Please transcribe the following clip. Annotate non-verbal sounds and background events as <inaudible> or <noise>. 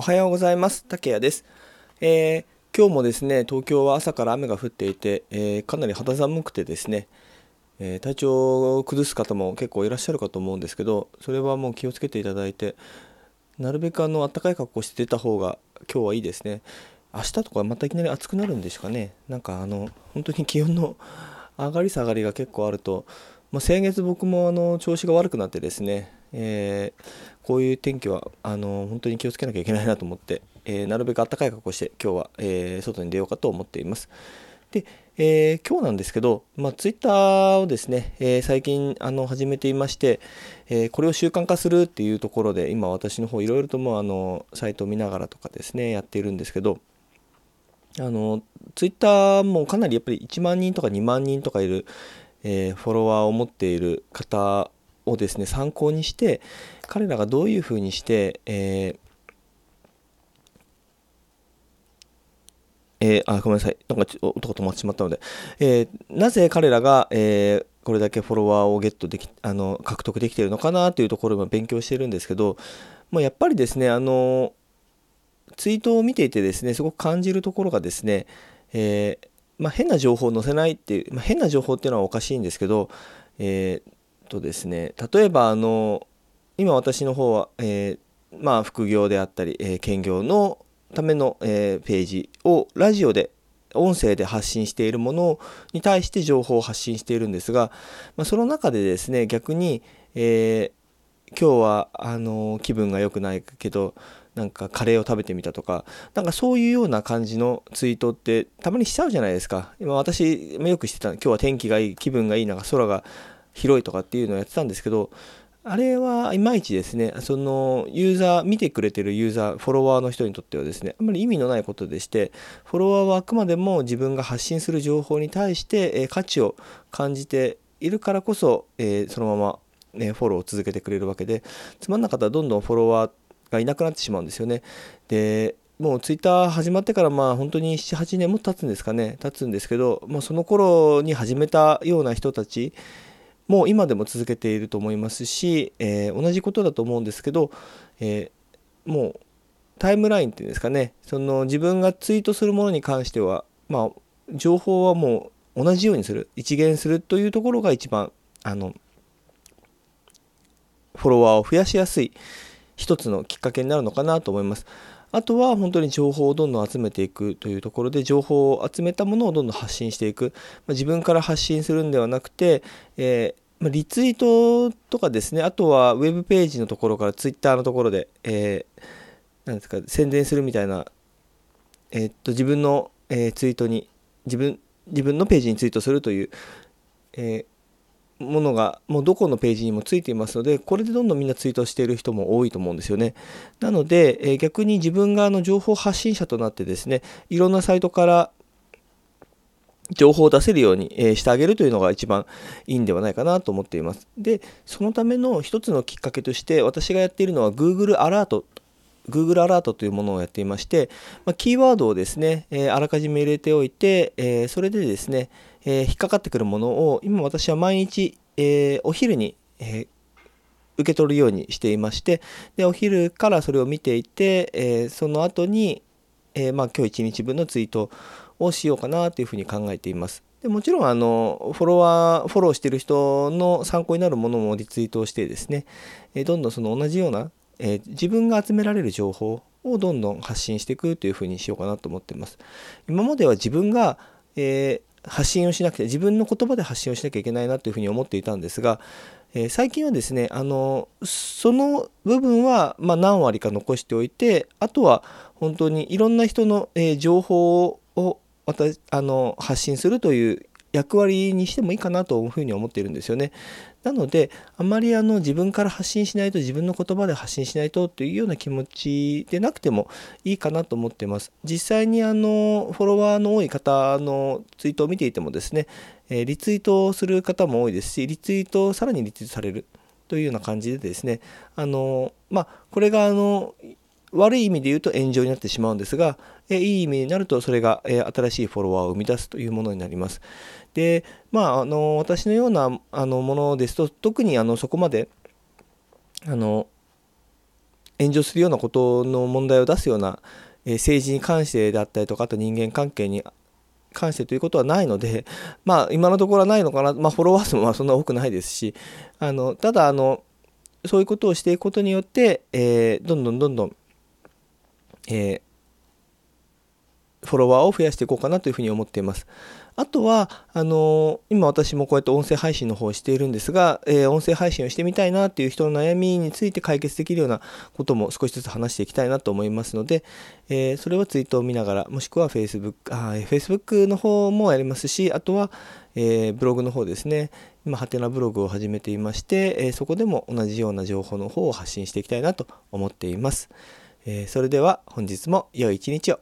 おはようございます。竹谷です、えー、今日もですね、東京は朝から雨が降っていて、えー、かなり肌寒くてですね、えー、体調を崩す方も結構いらっしゃるかと思うんですけど、それはもう気をつけていただいて、なるべくあの暖かい格好して出た方が今日はいいですね。明日とかまたいきなり暑くなるんでしょうかね。なんかあの本当に <laughs> 気温の上がり下がりが結構あると、まあ、先月僕もあの調子が悪くなってですね、えー、こういう天気はあの本当に気をつけなきゃいけないなと思って、えー、なるべく暖かい格好して今日は、えー、外に出ようかと思っています。で、え、今日なんですけど、まあ、ツイッターをですね、え、最近あの始めていまして、え、これを習慣化するっていうところで今私の方いろいろともあのサイトを見ながらとかですねやっているんですけどあのツイッターもかなりやっぱり1万人とか2万人とかいる、えフォロワーを持っている方をですね参考にして彼らがどういうふうにして、えーえー、あごめんなさい。なんかちょ音が止まってしまったので、えー、なぜ彼らが、えー、これだけフォロワーをゲットできあの獲得できているのかなというところを勉強してるんですけど、まあ、やっぱりですねあのツイートを見ていてですねすごく感じるところがですね、えーまあ、変な情報を載せないっていう、まあ、変な情報っていうのはおかしいんですけど、えー、とですね例えばあの今私の方は、えー、まあ、副業であったり、えー、兼業のための、えー、ページをラジオで音声で発信しているものに対して情報を発信しているんですが、まあ、その中でですね逆に、え今日はあの気分が良くないけどなんかカレーを食べてみたとかなんかそういうような感じのツイートってたまにしちゃうじゃないですか。今私もよくしてた今日は天気がいい気分がいいなんか空が広いとかっていうのをやってたんですけどあれはいまいちですねそのユーザー見てくれてるユーザーフォロワーの人にとってはですねあんまり意味のないことでしてフォロワーはあくまでも自分が発信する情報に対して、価値を感じているからこそ、えそのまま、ね、フォローを続けてくれるわけでつまんなかったらどんどんフォロワーがいなくなってしまうんですよね。でもうツイッター始まってからまあ本当に78年も経つんですかね経つんですけど、まあ、その頃に始めたような人たちもう今でも続けていると思いますし、えー、同じことだと思うんですけど、えー、もうタイムラインっていうんですかねその自分がツイートするものに関しては、まあ、情報はもう同じようにする一元するというところが一番あのフォロワーを増やしやすい一つのきっかけになるのかなと思います。あとは本当に情報をどんどん集めていくというところで情報を集めたものをどんどん発信していく、まあ、自分から発信するんではなくて、えーまあ、リツイートとかですねあとはウェブページのところからツイッターのところで、えー、ですか宣伝するみたいな、えー、っと自分の、えー、ツイートに自分自分のページにツイートするという、えものがもうどこのページにもついていますのでこれでどんどんみんなツイートしている人も多いと思うんですよねなので、え逆に自分があの情報発信者となってですねいろんなサイトから情報を出せるように、えしてあげるというのが一番いいんではないかなと思っています。で、そのための一つのきっかけとして私がやっているのは Google アラート Google アラートというものをやっていまして、まあ、キーワードをですね、えー、あらかじめ入れておいて、えー、それでですね、えー、引っかかってくるものを今私は毎日、えお昼に、え受け取るようにしていましてでお昼からそれを見ていて、えその後に、えまあ、今日1日分のツイートをしようかなというふうに考えています。でもちろんあのフォロワーフォローしてる人の参考になるものもリツイートをしてですね、えどんどんその同じような、え自分が集められる情報をどんどん発信していくというふうにしようかなと思っています。今までは自分が、え発信をしなくて自分の言葉で発信をしなきゃいけないなというふうに思っていたんですが、えー、最近はですねあのその部分は、ま、何割か残しておいてあとは本当にいろんな人の、えー、情報をあの発信するという役割にしてもいいかなというふうに思っているんですよね。なのであまりあの自分から発信しないと自分の言葉で発信しないとというような気持ちでなくてもいいかなと思っています。実際にあのフォロワーの多い方のツイートを見ていてもですね、えリツイートをする方も多いですしリツイートをさらにリツイートされるというような感じでですねあのまあこれがあの悪い意味で言うと炎上になってしまうんですが、えいい意味になるとそれが、え新しいフォロワーを生み出すというものになります。で、まあ、あの私のようなあのものですと特にあのそこまであの炎上するようなことの問題を出すような、え政治に関してだったりとかあと人間関係に関してということはないのでまあ今のところはないのかな、まあ、フォロワー数もまあそんな多くないですしあのただあのそういうことをしていくことによって、えー、どんどんどんどん、えー、フォロワーを増やしていこうかなというふうに思っています。あとは、あの今私もこうやって音声配信の方をしているんですが、えー、音声配信をしてみたいなっていう人の悩みについて解決できるようなことも少しずつ話していきたいなと思いますので、えー、それはツイートを見ながら、もしくは Facebook、あ Facebook の方もやりますし、あとは、えー、ブログの方ですね。今、ハテナブログを始めていまして、えそこでも同じような情報の方を発信していきたいなと思っています。えそれでは本日も良い一日を。